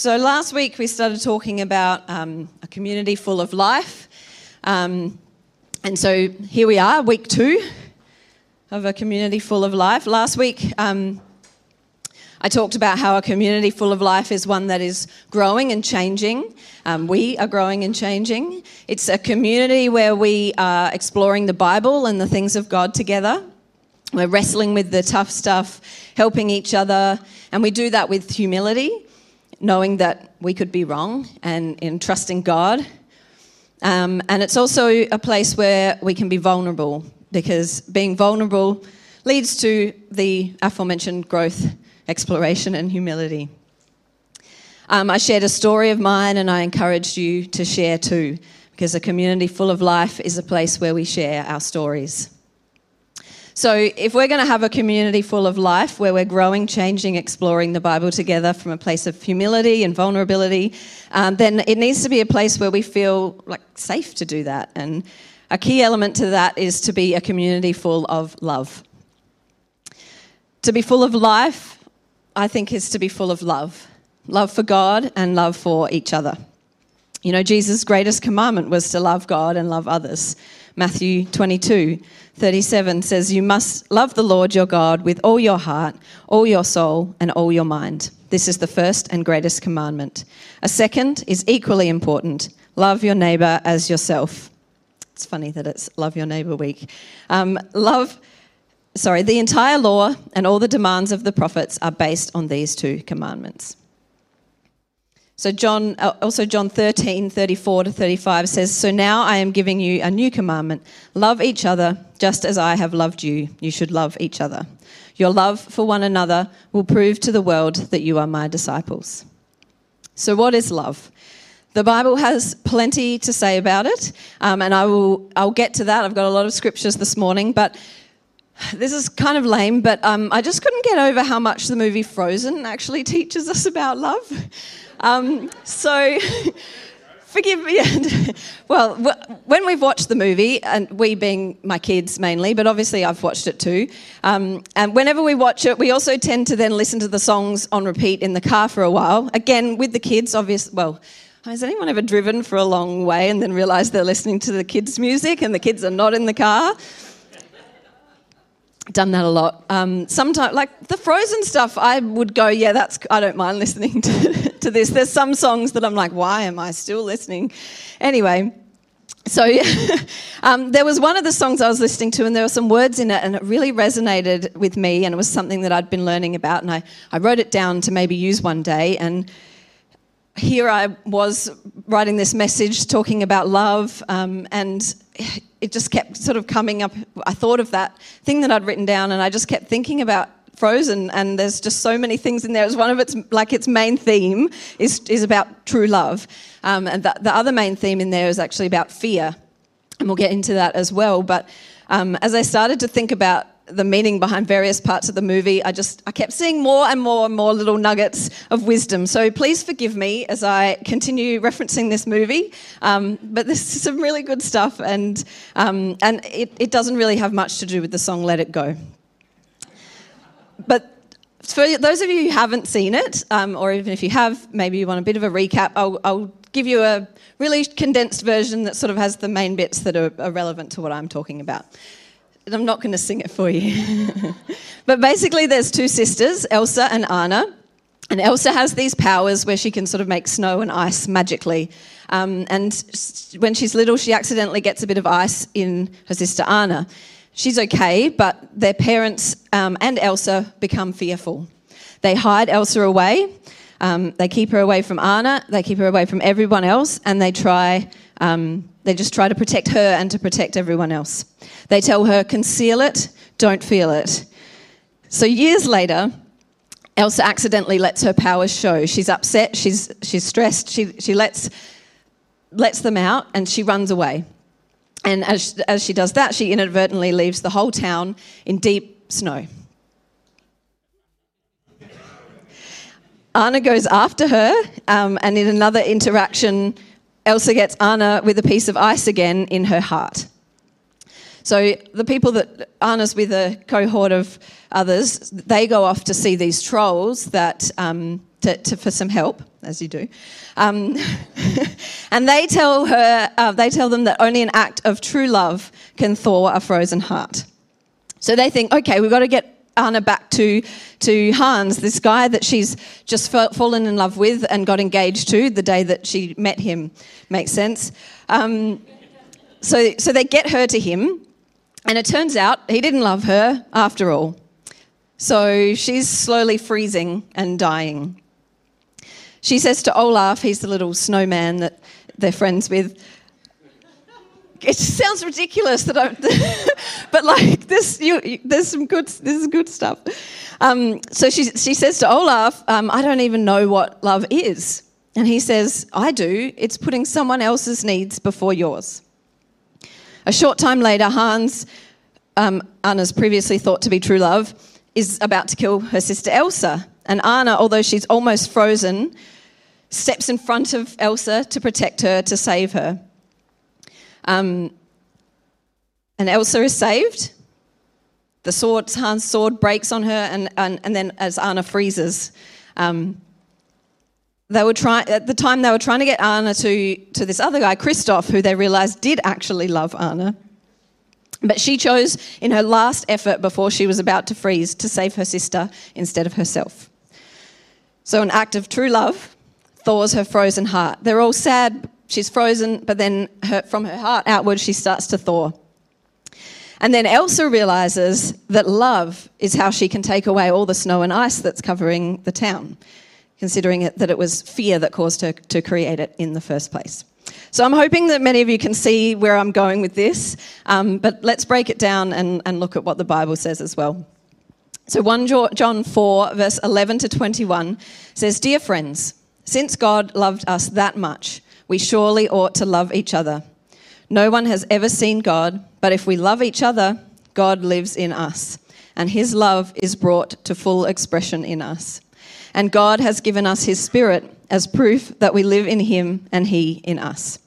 So, last week we started talking about um, a community full of life. Um, and so here we are, week two of a community full of life. Last week um, I talked about how a community full of life is one that is growing and changing. Um, we are growing and changing. It's a community where we are exploring the Bible and the things of God together. We're wrestling with the tough stuff, helping each other, and we do that with humility, knowing that we could be wrong, and in trusting God. Um, and it's also a place where we can be vulnerable because being vulnerable leads to the aforementioned growth, exploration, and humility. Um, I shared a story of mine, and I encouraged you to share too, because a community full of life is a place where we share our stories. So, if we're going to have a community full of life where we're growing, changing, exploring the Bible together from a place of humility and vulnerability, um, then it needs to be a place where we feel like safe to do that. And a key element to that is to be a community full of love. To be full of life, I think, is to be full of love love for God and love for each other. You know, Jesus' greatest commandment was to love God and love others. Matthew 22 37 says, You must love the Lord your God with all your heart, all your soul, and all your mind. This is the first and greatest commandment. A second is equally important love your neighbor as yourself. It's funny that it's Love Your Neighbor Week. Um, love, sorry, the entire law and all the demands of the prophets are based on these two commandments. So John, uh, also John 13, 34 to 35 says, So now I am giving you a new commandment. Love each other just as I have loved you. You should love each other. Your love for one another will prove to the world that you are my disciples. So what is love? The Bible has plenty to say about it, um, and I will, I'll get to that. I've got a lot of scriptures this morning, but this is kind of lame, but um, I just couldn't get over how much the movie Frozen actually teaches us about love. Um, so, forgive me. well, when we've watched the movie, and we being my kids mainly, but obviously I've watched it too, um, and whenever we watch it, we also tend to then listen to the songs on repeat in the car for a while. Again, with the kids, obviously, well, has anyone ever driven for a long way and then realised they're listening to the kids' music and the kids are not in the car? Done that a lot. Um, sometimes, like the Frozen stuff, I would go, yeah, that's. I don't mind listening to, to this. There's some songs that I'm like, why am I still listening? Anyway, so um, there was one of the songs I was listening to, and there were some words in it, and it really resonated with me, and it was something that I'd been learning about, and I, I wrote it down to maybe use one day, and here I was writing this message talking about love, um, and it just kept sort of coming up. I thought of that thing that I'd written down, and I just kept thinking about Frozen, and there's just so many things in there. As one of its like its main theme is is about true love, um, and the, the, other main theme in there is actually about fear, and we'll get into that as well. But um, as I started to think about the meaning behind various parts of the movie, I just I kept seeing more and more and more little nuggets of wisdom. So please forgive me as I continue referencing this movie. Um, but this is some really good stuff, and um, and it, it doesn't really have much to do with the song "Let It Go." But for those of you who haven't seen it, um, or even if you have, maybe you want a bit of a recap, I'll, I'll, give you a really condensed version that sort of has the main bits that are, are relevant to what I'm talking about. I'm not going to sing it for you. but basically, there's two sisters, Elsa and Anna. And Elsa has these powers where she can sort of make snow and ice magically. Um, and when she's little, she accidentally gets a bit of ice in her sister Anna. She's okay, but their parents um, and Elsa become fearful. They hide Elsa away. Um, they keep her away from Anna. They keep her away from everyone else, and they try um, they just try to protect her and to protect everyone else. They tell her, conceal it, don't feel it. So years later, Elsa accidentally lets her powers show. She's upset, she's, she's stressed, she, she lets, lets them out and she runs away. And as, as she does that, she inadvertently leaves the whole town in deep snow. Anna goes after her, um, and in another interaction, Elsa gets Anna with a piece of ice again in her heart. So the people that Anna's with a cohort of others, they go off to see these trolls that um, to, to, for some help, as you do, um, and they tell her uh, they tell them that only an act of true love can thaw a frozen heart. So they think, okay, we've got to get Anna back to, to Hans, this guy that she's just fallen in love with and got engaged to the day that she met him. Makes sense. Um, so, so they get her to him, and it turns out he didn't love her after all. So she's slowly freezing and dying. She says to Olaf, he's the little snowman that they're friends with, it sounds ridiculous that I'm, but like this, you, there's some good, this is good stuff. Um, so she, she says to Olaf, um, I don't even know what love is. And he says, I do. It's putting someone else's needs before yours. A short time later, Hans, um, Anna's previously thought to be true love, is about to kill her sister Elsa. And Anna, although she's almost frozen, steps in front of Elsa to protect her, to save her. Um, and Elsa is saved. The sword, Hans' sword breaks on her, and, and, and then as Anna freezes, um, they were trying at the time they were trying to get Anna to, to this other guy, Kristoff, who they realized did actually love Anna. But she chose in her last effort before she was about to freeze to save her sister instead of herself. So, an act of true love thaws her frozen heart. They're all sad She's frozen, but then her, from her heart outward, she starts to thaw. And then Elsa realizes that love is how she can take away all the snow and ice that's covering the town, considering it, that it was fear that caused her to create it in the first place. So I'm hoping that many of you can see where I'm going with this, um, but let's break it down and, and look at what the Bible says as well. So 1 John 4, verse 11 to 21 says, Dear friends, since God loved us that much, we surely ought to love each other. No one has ever seen God, but if we love each other, God lives in us, and his love is brought to full expression in us. And God has given us his Spirit as proof that we live in him and he in us.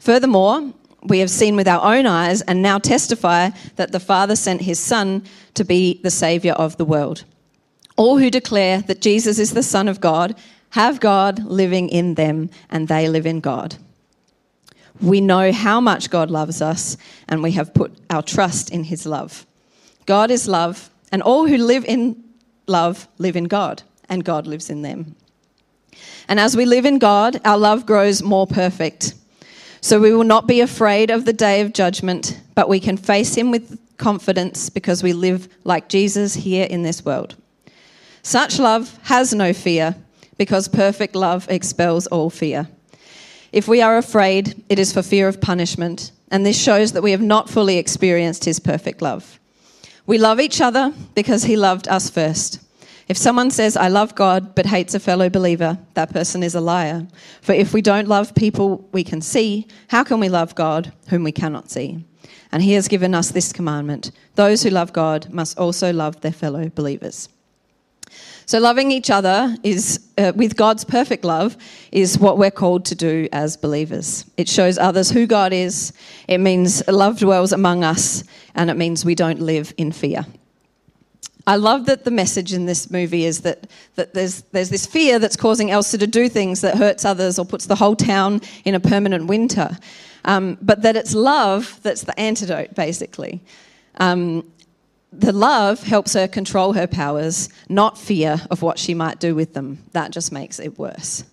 Furthermore, we have seen with our own eyes and now testify that the Father sent his Son to be the Saviour of the world. All who declare that Jesus is the Son of God have God living in them, and they live in God. We know how much God loves us, and we have put our trust in his love. God is love, and all who live in love live in God, and God lives in them. And as we live in God, our love grows more perfect. So we will not be afraid of the day of judgment, but we can face him with confidence because we live like Jesus here in this world. Such love has no fear because perfect love expels all fear. If we are afraid, it is for fear of punishment, and this shows that we have not fully experienced his perfect love. We love each other because he loved us first. If someone says, I love God, but hates a fellow believer, that person is a liar. For if we don't love people we can see, how can we love God whom we cannot see? And he has given us this commandment those who love God must also love their fellow believers. So, loving each other is, uh, with God's perfect love, is what we're called to do as believers. It shows others who God is, it means love dwells among us, and it means we don't live in fear. I love that the message in this movie is that, that there's, there's this fear that's causing Elsa to do things that hurts others or puts the whole town in a permanent winter. Um, but that it's love that's the antidote, basically. Um, the love helps her control her powers, not fear of what she might do with them. That just makes it worse.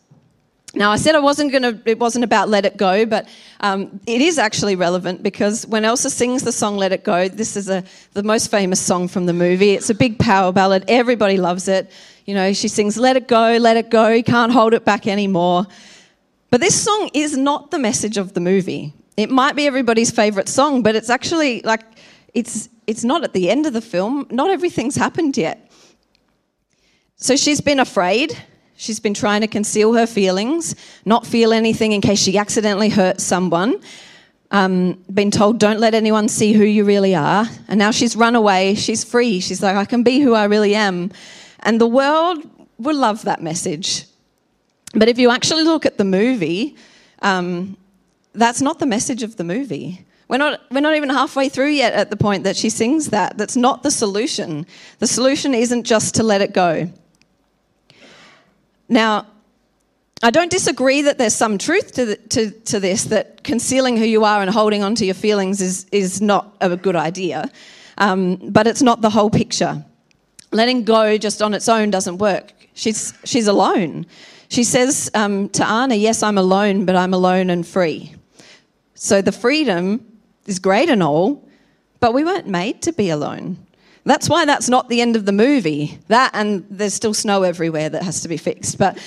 Now, I said I wasn't going to, it wasn't about Let It Go, but um, it is actually relevant because when Elsa sings the song Let It Go, this is a, the most famous song from the movie. It's a big power ballad. Everybody loves it. You know, she sings Let It Go, Let It Go, can't hold it back anymore. But this song is not the message of the movie. It might be everybody's favourite song, but it's actually like, it's, it's not at the end of the film. Not everything's happened yet. So she's been afraid. She's been trying to conceal her feelings, not feel anything in case she accidentally hurts someone. Um, been told, don't let anyone see who you really are. And now she's run away. She's free. She's like, I can be who I really am. And the world will love that message. But if you actually look at the movie, um, that's not the message of the movie. We're not, we're not even halfway through yet at the point that she sings that. That's not the solution. The solution isn't just to let it go. Now, I don't disagree that there's some truth to, the, to, to this, that concealing who you are and holding on to your feelings is, is not a good idea, um, but it's not the whole picture. Letting go just on its own doesn't work. She's, she's alone. She says um, to Anna, Yes, I'm alone, but I'm alone and free. So the freedom is great and all, but we weren't made to be alone. That's why that's not the end of the movie. That and there's still snow everywhere that has to be fixed. But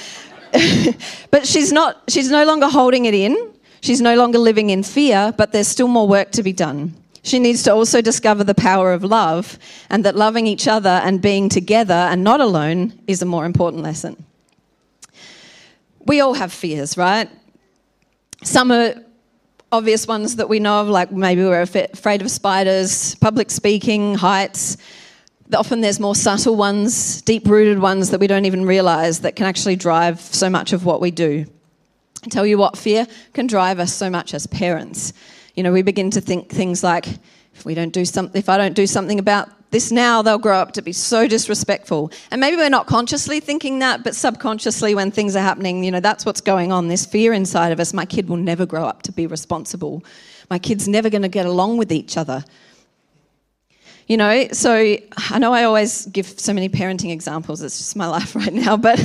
but she's not she's no longer holding it in. She's no longer living in fear, but there's still more work to be done. She needs to also discover the power of love and that loving each other and being together and not alone is a more important lesson. We all have fears, right? Some are obvious ones that we know of, like maybe we're afraid of spiders, public speaking, heights. Often there's more subtle ones, deep rooted ones that we don't even realize that can actually drive so much of what we do. I tell you what, fear can drive us so much as parents. You know, we begin to think things like, if we don't do something, if I don't do something about this now, they'll grow up to be so disrespectful. And maybe we're not consciously thinking that, but subconsciously, when things are happening, you know, that's what's going on. This fear inside of us my kid will never grow up to be responsible. My kid's never going to get along with each other. You know, so I know I always give so many parenting examples, it's just my life right now, but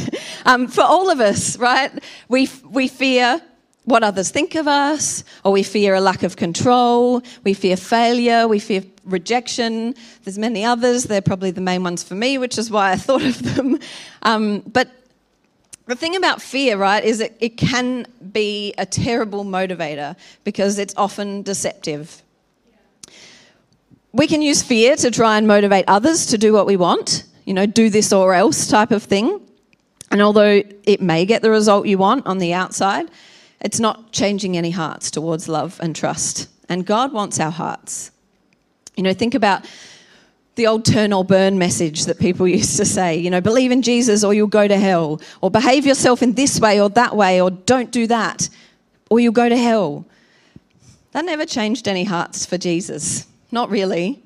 um, for all of us, right, we, we fear what others think of us, or we fear a lack of control, we fear failure, we fear rejection. There's many others. They're probably the main ones for me, which is why I thought of them. Um, but the thing about fear, right, is it, it can be a terrible motivator because it's often deceptive. We can use fear to try and motivate others to do what we want, you know, do this or else type of thing. And although it may get the result you want on the outside, it's not changing any hearts towards love and trust. And God wants our hearts. You know, think about the old turn or burn message that people used to say, you know, believe in Jesus or you'll go to hell, or behave yourself in this way or that way, or don't do that, or you'll go to hell. That never changed any hearts for Jesus. Not really.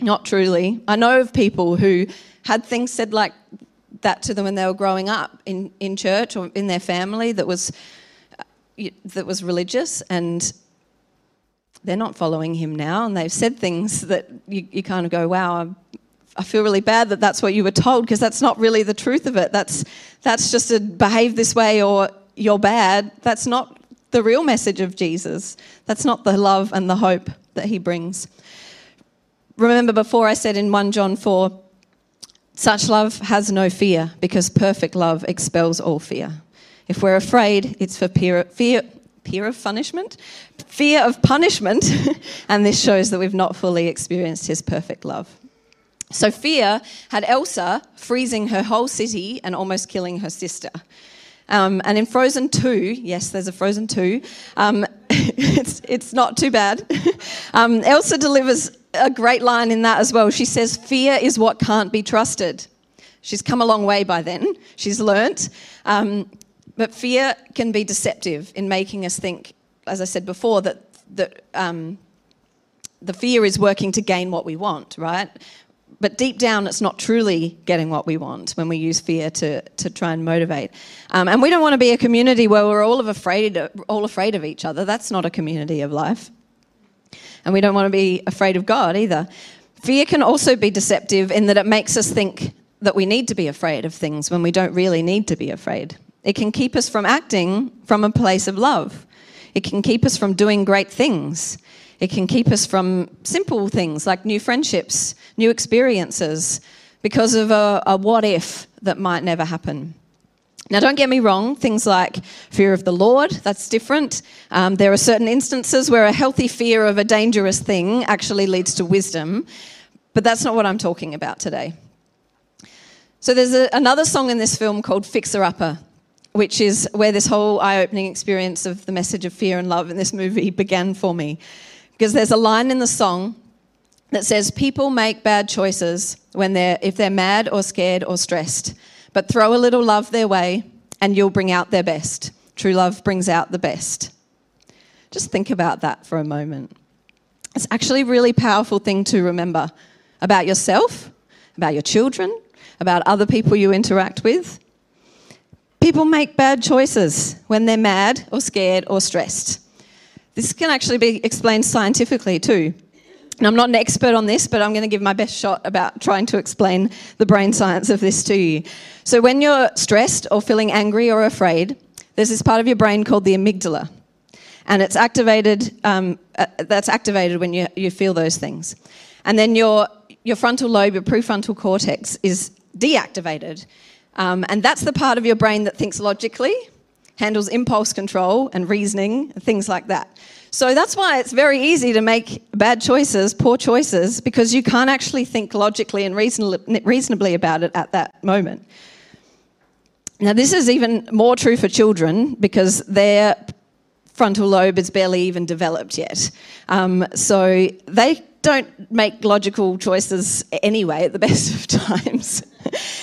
Not truly. I know of people who had things said like that to them when they were growing up in, in church or in their family that was that was religious and they're not following him now and they've said things that you, you kind of go wow I'm, i feel really bad that that's what you were told because that's not really the truth of it. That's that's just a behave this way or you're bad. That's not the real message of jesus. That's not the love and the hope that he brings. Remember before i said in 1 john 4 such love has no fear because perfect love expels all fear if we're afraid, it's for fear, fear, fear of punishment, fear of punishment, and this shows that we've not fully experienced His perfect love. So fear had Elsa freezing her whole city and almost killing her sister. Um, and in Frozen 2, yes, there's a Frozen 2, um, it's, it's not too bad. um, Elsa delivers a great line in that as well. She says, Fear is what can't be trusted. She's come a long way by then. She's learnt. But fear can be deceptive in making us think, as I said before, that, that um, the fear is working to gain what we want, right? But deep down, it's not truly getting what we want when we use fear to, to try and motivate. Um, and we don't want to be a community where we're all, of afraid, all afraid of each other. That's not a community of life. And we don't want to be afraid of God either. Fear can also be deceptive in that it makes us think that we need to be afraid of things when we don't really need to be afraid. It can keep us from acting from a place of love. It can keep us from doing great things. It can keep us from simple things like new friendships, new experiences, because of a, a what if that might never happen. Now, don't get me wrong, things like fear of the Lord, that's different. Um, there are certain instances where a healthy fear of a dangerous thing actually leads to wisdom, but that's not what I'm talking about today. So, there's a, another song in this film called Fixer Upper which is where this whole eye opening experience of the message of fear and love in this movie began for me. Because there's a line in the song that says, People make bad choices when they're, if they're mad or scared or stressed, but throw a little love their way and you'll bring out their best. True love brings out the best. Just think about that for a moment. It's actually a really powerful thing to remember about yourself, about your children, about other people you interact with. People make bad choices when they're mad or scared or stressed. This can actually be explained scientifically too. And I'm not an expert on this, but I'm going to give my best shot about trying to explain the brain science of this to you. So, when you're stressed or feeling angry or afraid, there's this part of your brain called the amygdala and it's activated. Um, uh, that's activated when you, you feel those things, and then your your frontal lobe, your prefrontal cortex, is deactivated, um, and that's the part of your brain that thinks logically, handles impulse control and reasoning, and things like that. So that's why it's very easy to make bad choices, poor choices, because you can't actually think logically and reasonably about it at that moment. Now, this is even more true for children because their frontal lobe is barely even developed yet. Um, so they don't make logical choices anyway at the best of times.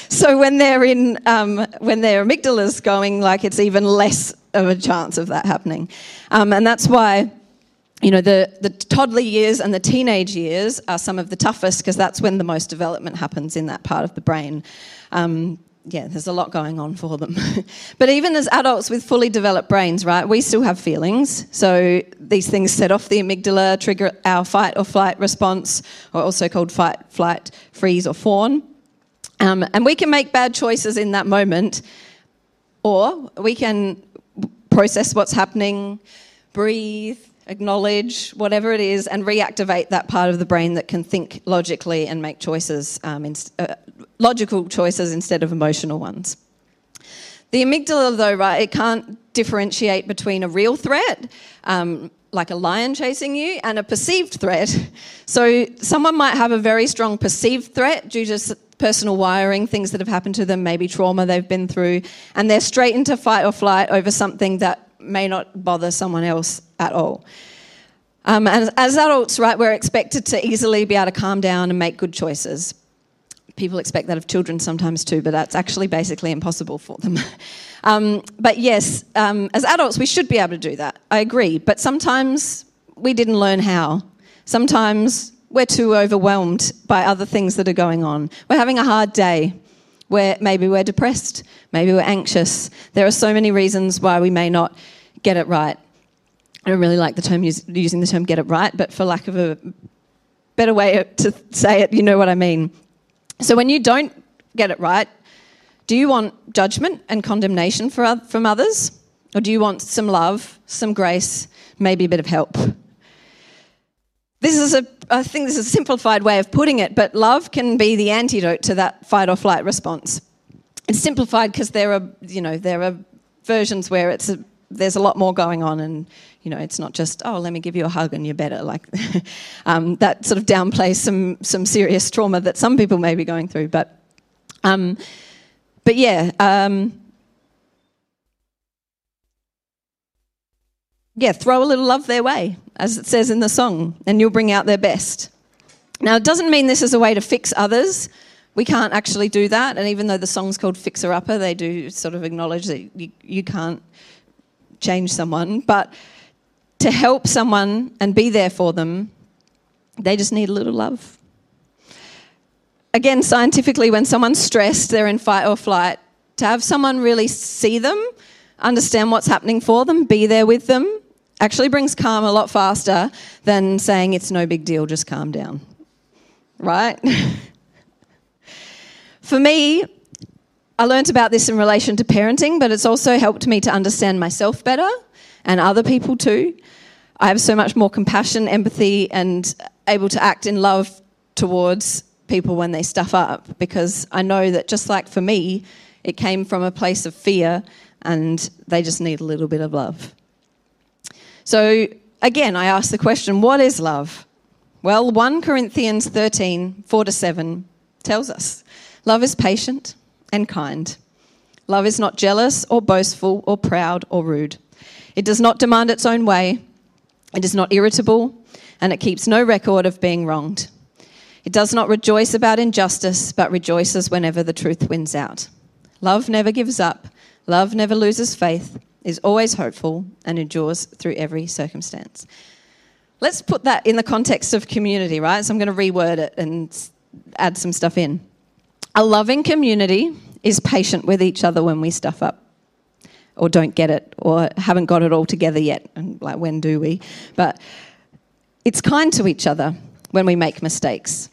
so when they're in, um, when their amygdala's going, like it's even less of a chance of that happening. Um, and that's why you know, the, the toddler years and the teenage years are some of the toughest because that's when the most development happens in that part of the brain. Um, yeah, there's a lot going on for them. but even as adults with fully developed brains, right, we still have feelings. So these things set off the amygdala, trigger our fight or flight response, or also called fight, flight, freeze, or fawn. Um, and we can make bad choices in that moment, or we can process what's happening, breathe, acknowledge whatever it is, and reactivate that part of the brain that can think logically and make choices, um, in, uh, logical choices instead of emotional ones. The amygdala, though, right, it can't differentiate between a real threat, um, like a lion chasing you, and a perceived threat. So someone might have a very strong perceived threat due to personal wiring, things that have happened to them, maybe trauma they've been through, and they're straight into fight or flight over something that may not bother someone else at all. Um, and as adults, right, we're expected to easily be able to calm down and make good choices. People expect that of children sometimes too, but that's actually basically impossible for them. um, but yes, um, as adults, we should be able to do that. I agree. But sometimes we didn't learn how. Sometimes we're too overwhelmed by other things that are going on. We're having a hard day where maybe we're depressed, maybe we're anxious. There are so many reasons why we may not get it right. I don't really like the term using the term get it right, but for lack of a better way to say it, you know what I mean. So when you don't get it right, do you want judgment and condemnation from others? Or do you want some love, some grace, maybe a bit of help? This is a, I think this is a simplified way of putting it, but love can be the antidote to that fight or flight response. It's simplified because there are, you know, there are versions where it's a, there's a lot more going on, and you know, it's not just oh, let me give you a hug and you're better. Like um, that sort of downplays some some serious trauma that some people may be going through. But um, but yeah. Um, yeah, throw a little love their way, as it says in the song, and you'll bring out their best. Now, it doesn't mean this is a way to fix others. We can't actually do that. And even though the song's called Fixer Upper, they do sort of acknowledge that you, you can't change someone. But to help someone and be there for them, they just need a little love. Again, scientifically, when someone's stressed, they're in fight or flight, to have someone really see them, understand what's happening for them, be there with them, actually brings calm a lot faster than saying it's no big deal, just calm down. Right? For me, I learned about this in relation to parenting, but it's also helped me to understand myself better and other people too. I have so much more compassion, empathy, and able to act in love towards people when they stuff up because I know that just like for me, it came from a place of fear and they just need a little bit of love. So again, I ask the question what is love? Well, 1 Corinthians 13 4 to 7 tells us love is patient and kind. Love is not jealous or boastful or proud or rude. It does not demand its own way. It is not irritable and it keeps no record of being wronged. It does not rejoice about injustice, but rejoices whenever the truth wins out. Love never gives up. Love never loses faith. is always hopeful, and endures through every circumstance. Let's put that in the context of community, right? So I'm going to reword it and add some stuff in. A loving community is patient with each other when we stuff up or don't get it or haven't got it all together yet. And like, when do we? But it's kind to each other when we make mistakes.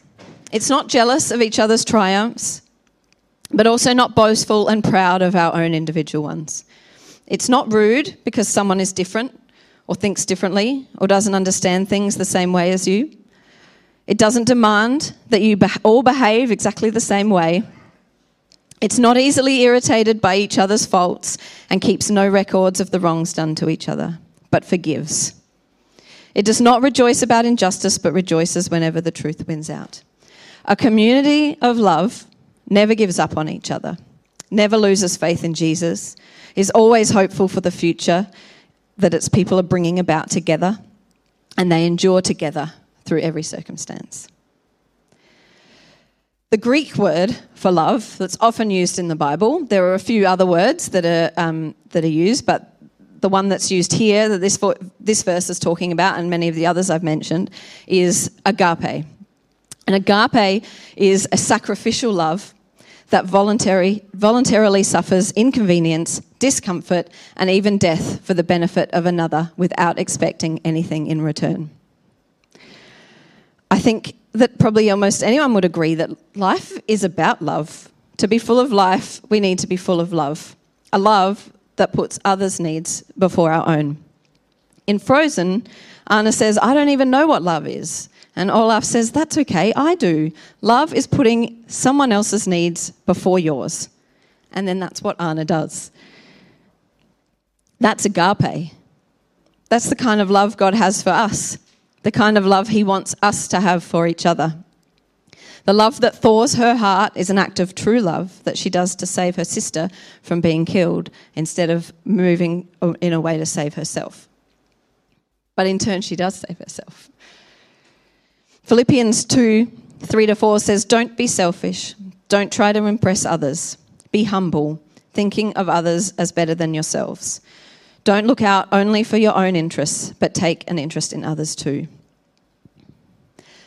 It's not jealous of each other's triumphs, but also not boastful and proud of our own individual ones. It's not rude because someone is different or thinks differently or doesn't understand things the same way as you. It doesn't demand that you all behave exactly the same way. It's not easily irritated by each other's faults and keeps no records of the wrongs done to each other, but forgives. It does not rejoice about injustice, but rejoices whenever the truth wins out. A community of love never gives up on each other, never loses faith in Jesus, is always hopeful for the future that its people are bringing about together, and they endure together through every circumstance. The Greek word for love that's often used in the Bible, there are a few other words that are, um, that are used, but the one that's used here that this, this verse is talking about, and many of the others I've mentioned, is agape. And agape is a sacrificial love that voluntary, voluntarily suffers inconvenience, discomfort, and even death for the benefit of another without expecting anything in return. I think that probably almost anyone would agree that life is about love. To be full of life, we need to be full of love. A love that puts others' needs before our own. In Frozen, Anna says, I don't even know what love is. And Olaf says, That's okay, I do. Love is putting someone else's needs before yours. And then that's what Anna does. That's agape. That's the kind of love God has for us the kind of love He wants us to have for each other. The love that thaws her heart is an act of true love that she does to save her sister from being killed instead of moving in a way to save herself. But in turn, she does save herself. Philippians 2 3 to 4 says, Don't be selfish. Don't try to impress others. Be humble, thinking of others as better than yourselves. Don't look out only for your own interests, but take an interest in others too.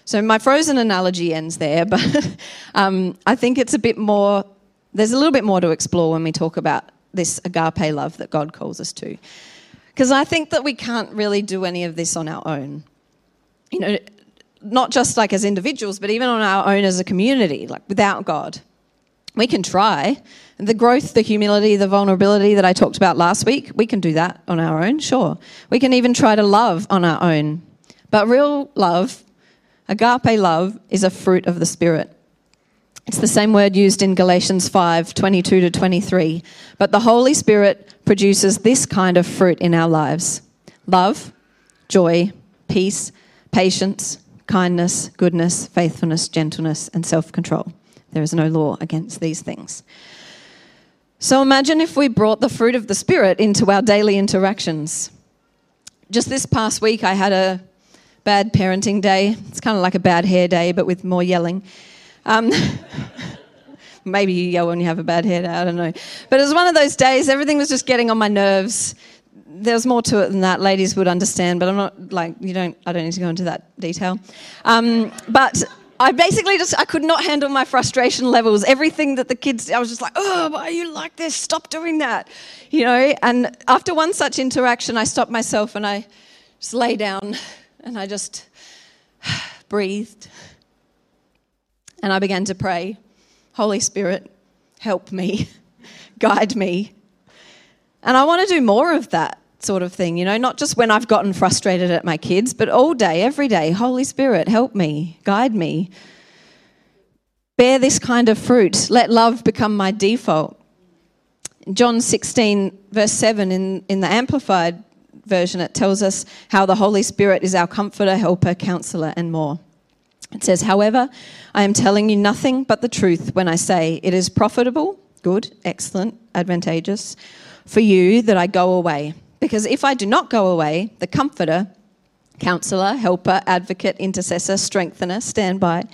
So my frozen analogy ends there, but um, I think it's a bit more, there's a little bit more to explore when we talk about this agape love that God calls us to. Because I think that we can't really do any of this on our own. You know, not just like as individuals, but even on our own as a community, like without God. We can try. The growth, the humility, the vulnerability that I talked about last week, we can do that on our own, sure. We can even try to love on our own. But real love, agape love, is a fruit of the Spirit. It's the same word used in Galatians 5 22 to 23. But the Holy Spirit produces this kind of fruit in our lives love, joy, peace, patience, kindness, goodness, faithfulness, gentleness, and self control. There is no law against these things. So imagine if we brought the fruit of the Spirit into our daily interactions. Just this past week, I had a bad parenting day. It's kind of like a bad hair day, but with more yelling. Um, maybe you yell when you have a bad hair day, I don't know. But it was one of those days, everything was just getting on my nerves. There's more to it than that. Ladies would understand, but I'm not like, you don't, I don't need to go into that detail. Um, but I basically just I could not handle my frustration levels. Everything that the kids I was just like, "Oh, why are you like this? Stop doing that." You know, and after one such interaction, I stopped myself and I just lay down and I just breathed. And I began to pray, "Holy Spirit, help me. Guide me." And I want to do more of that sort of thing, you know, not just when I've gotten frustrated at my kids, but all day, every day. Holy Spirit, help me, guide me. Bear this kind of fruit. Let love become my default. John 16, verse 7, in, in the Amplified version, it tells us how the Holy Spirit is our comforter, helper, counselor, and more. It says, However, I am telling you nothing but the truth when I say it is profitable, good, excellent, advantageous for you that I go away. Because if I do not go away, the Comforter, Counselor, Helper, Advocate, Intercessor, Strengthener, Standby,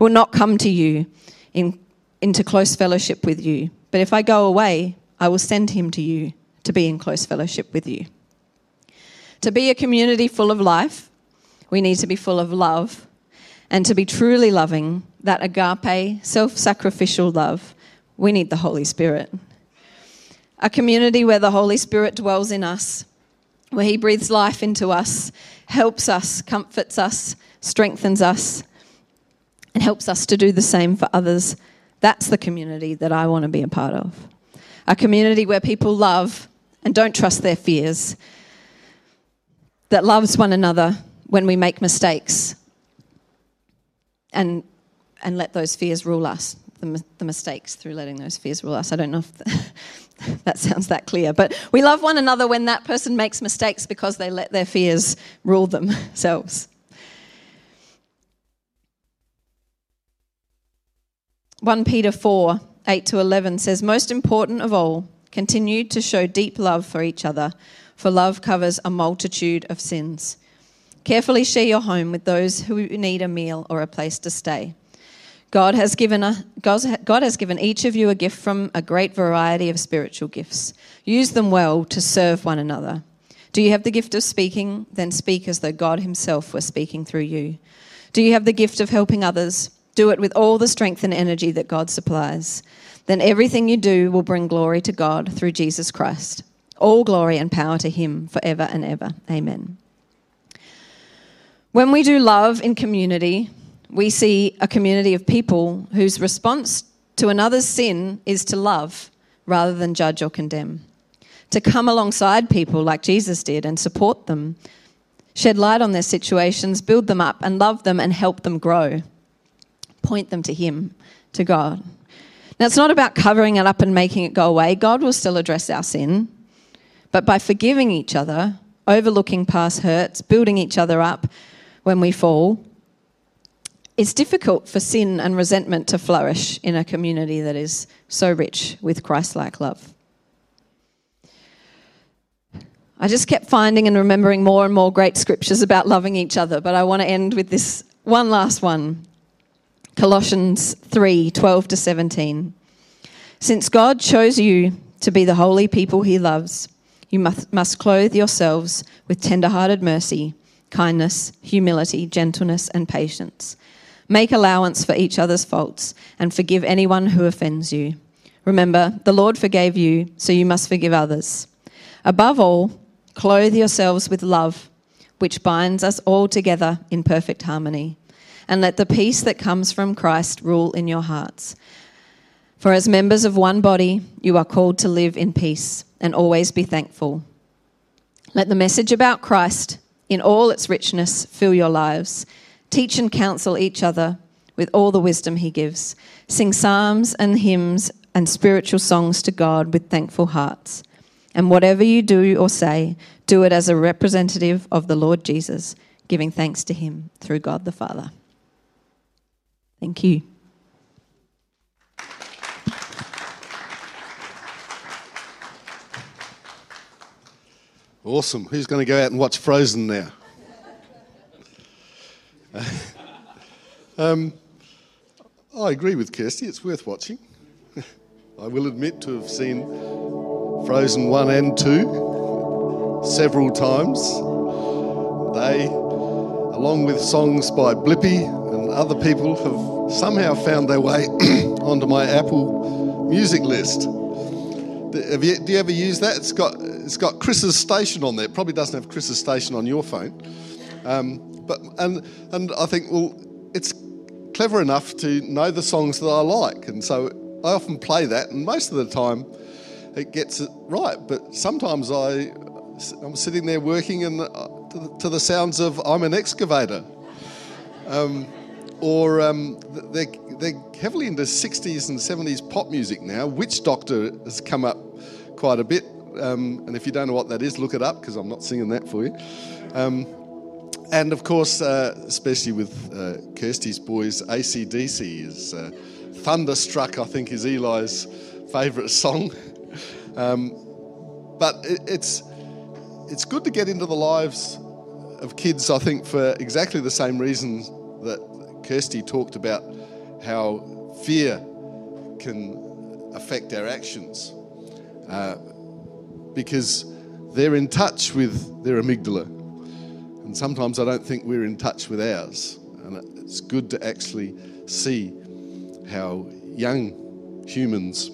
will not come to you in, into close fellowship with you. But if I go away, I will send him to you to be in close fellowship with you. To be a community full of life, we need to be full of love. And to be truly loving, that agape, self sacrificial love, we need the Holy Spirit. A community where the Holy Spirit dwells in us, where He breathes life into us, helps us, comforts us, strengthens us, and helps us to do the same for others. That's the community that I want to be a part of. A community where people love and don't trust their fears, that loves one another when we make mistakes and, and let those fears rule us, the, the mistakes through letting those fears rule us. I don't know if the, that sounds that clear, but we love one another when that person makes mistakes because they let their fears rule themselves. 1 Peter 4 8 to 11 says, Most important of all, continue to show deep love for each other, for love covers a multitude of sins. Carefully share your home with those who need a meal or a place to stay. God has given a, God has given each of you a gift from a great variety of spiritual gifts. Use them well to serve one another. Do you have the gift of speaking? Then speak as though God Himself were speaking through you. Do you have the gift of helping others? Do it with all the strength and energy that God supplies. Then everything you do will bring glory to God through Jesus Christ. All glory and power to Him forever and ever. Amen. When we do love in community, we see a community of people whose response to another's sin is to love rather than judge or condemn. To come alongside people like Jesus did and support them, shed light on their situations, build them up, and love them and help them grow. Point them to Him, to God. Now, it's not about covering it up and making it go away. God will still address our sin. But by forgiving each other, overlooking past hurts, building each other up, when we fall, it's difficult for sin and resentment to flourish in a community that is so rich with Christ like love. I just kept finding and remembering more and more great scriptures about loving each other, but I want to end with this one last one Colossians 3 12 to 17. Since God chose you to be the holy people he loves, you must, must clothe yourselves with tender hearted mercy kindness, humility, gentleness, and patience. Make allowance for each other's faults and forgive anyone who offends you. Remember, the Lord forgave you, so you must forgive others. Above all, clothe yourselves with love, which binds us all together in perfect harmony. And let the peace that comes from Christ rule in your hearts. For as members of one body, you are called to live in peace and always be thankful. Let the message about Christ in all its richness, fill your lives. Teach and counsel each other with all the wisdom he gives. Sing psalms and hymns and spiritual songs to God with thankful hearts. And whatever you do or say, do it as a representative of the Lord Jesus, giving thanks to him through God the Father. Thank you. Awesome. Who's going to go out and watch Frozen now? Um, I agree with Kirsty. It's worth watching. I will admit to have seen Frozen 1 and 2 several times. They, along with songs by Blippi and other people, have somehow found their way onto my Apple music list. You, do you ever use that? It's got it's got Chris's station on there. It probably doesn't have Chris's station on your phone. Um, but and and I think well, it's clever enough to know the songs that I like, and so I often play that, and most of the time it gets it right. But sometimes I I'm sitting there working and to, the, to the sounds of I'm an excavator. Um, or um, they're, they're heavily into 60s and 70s pop music now. Witch Doctor has come up quite a bit. Um, and if you don't know what that is, look it up because I'm not singing that for you. Um, and of course, uh, especially with uh, Kirsty's boys, ACDC is uh, Thunderstruck, I think, is Eli's favourite song. Um, but it, it's, it's good to get into the lives of kids, I think, for exactly the same reasons that Kirsty talked about how fear can affect our actions. Uh, because they're in touch with their amygdala. And sometimes I don't think we're in touch with ours. And it's good to actually see how young humans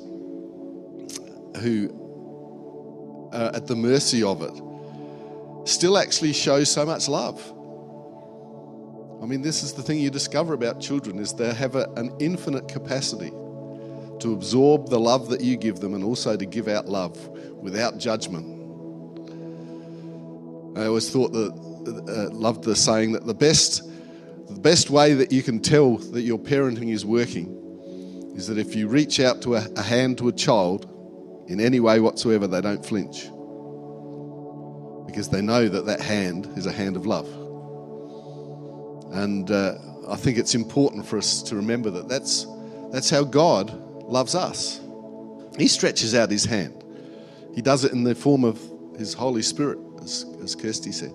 who are at the mercy of it still actually show so much love. I mean, this is the thing you discover about children is they have a, an infinite capacity to absorb the love that you give them and also to give out love without judgment. I always thought that uh, loved the saying that the best the best way that you can tell that your parenting is working is that if you reach out to a, a hand to a child in any way whatsoever, they don't flinch because they know that that hand is a hand of love. And uh, I think it's important for us to remember that that's, that's how God loves us. He stretches out his hand, he does it in the form of his Holy Spirit, as, as Kirsty said.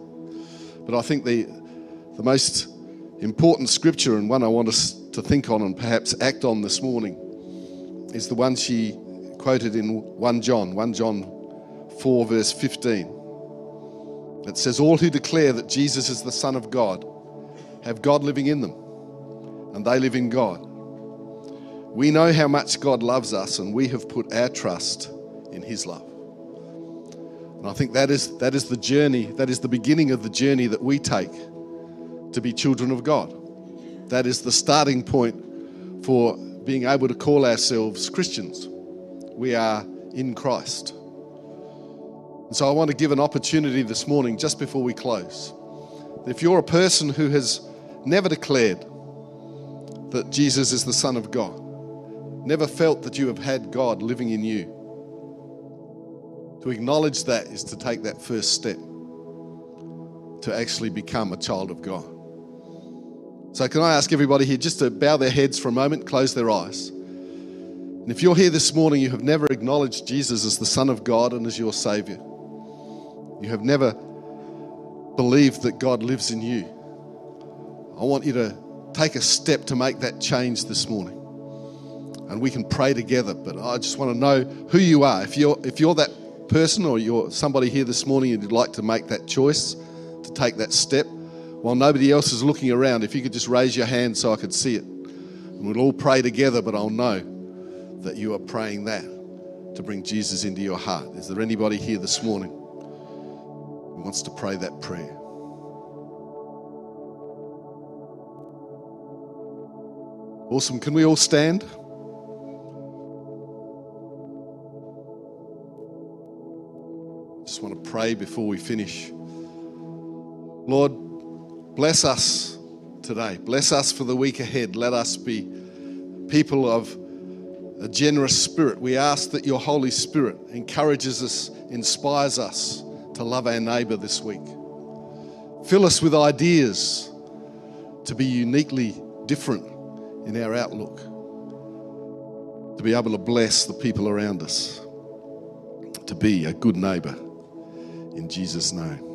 But I think the, the most important scripture and one I want us to think on and perhaps act on this morning is the one she quoted in 1 John, 1 John 4, verse 15. It says, All who declare that Jesus is the Son of God have God living in them, and they live in God. We know how much God loves us, and we have put our trust in His love. And I think that is, that is the journey, that is the beginning of the journey that we take to be children of God. That is the starting point for being able to call ourselves Christians. We are in Christ. And so I want to give an opportunity this morning, just before we close. If you're a person who has never declared that Jesus is the Son of God, never felt that you have had God living in you, to acknowledge that is to take that first step to actually become a child of God. So, can I ask everybody here just to bow their heads for a moment, close their eyes? And if you're here this morning, you have never acknowledged Jesus as the Son of God and as your Savior. You have never believed that God lives in you. I want you to take a step to make that change this morning. And we can pray together, but I just want to know who you are. If you're, if you're that person or you're somebody here this morning and you'd like to make that choice, to take that step, while nobody else is looking around, if you could just raise your hand so I could see it. And we'll all pray together, but I'll know that you are praying that to bring Jesus into your heart. Is there anybody here this morning? Who wants to pray that prayer. Awesome. Can we all stand? Pray before we finish. Lord, bless us today. Bless us for the week ahead. Let us be people of a generous spirit. We ask that your Holy Spirit encourages us, inspires us to love our neighbour this week. Fill us with ideas to be uniquely different in our outlook, to be able to bless the people around us, to be a good neighbour. In Jesus' name.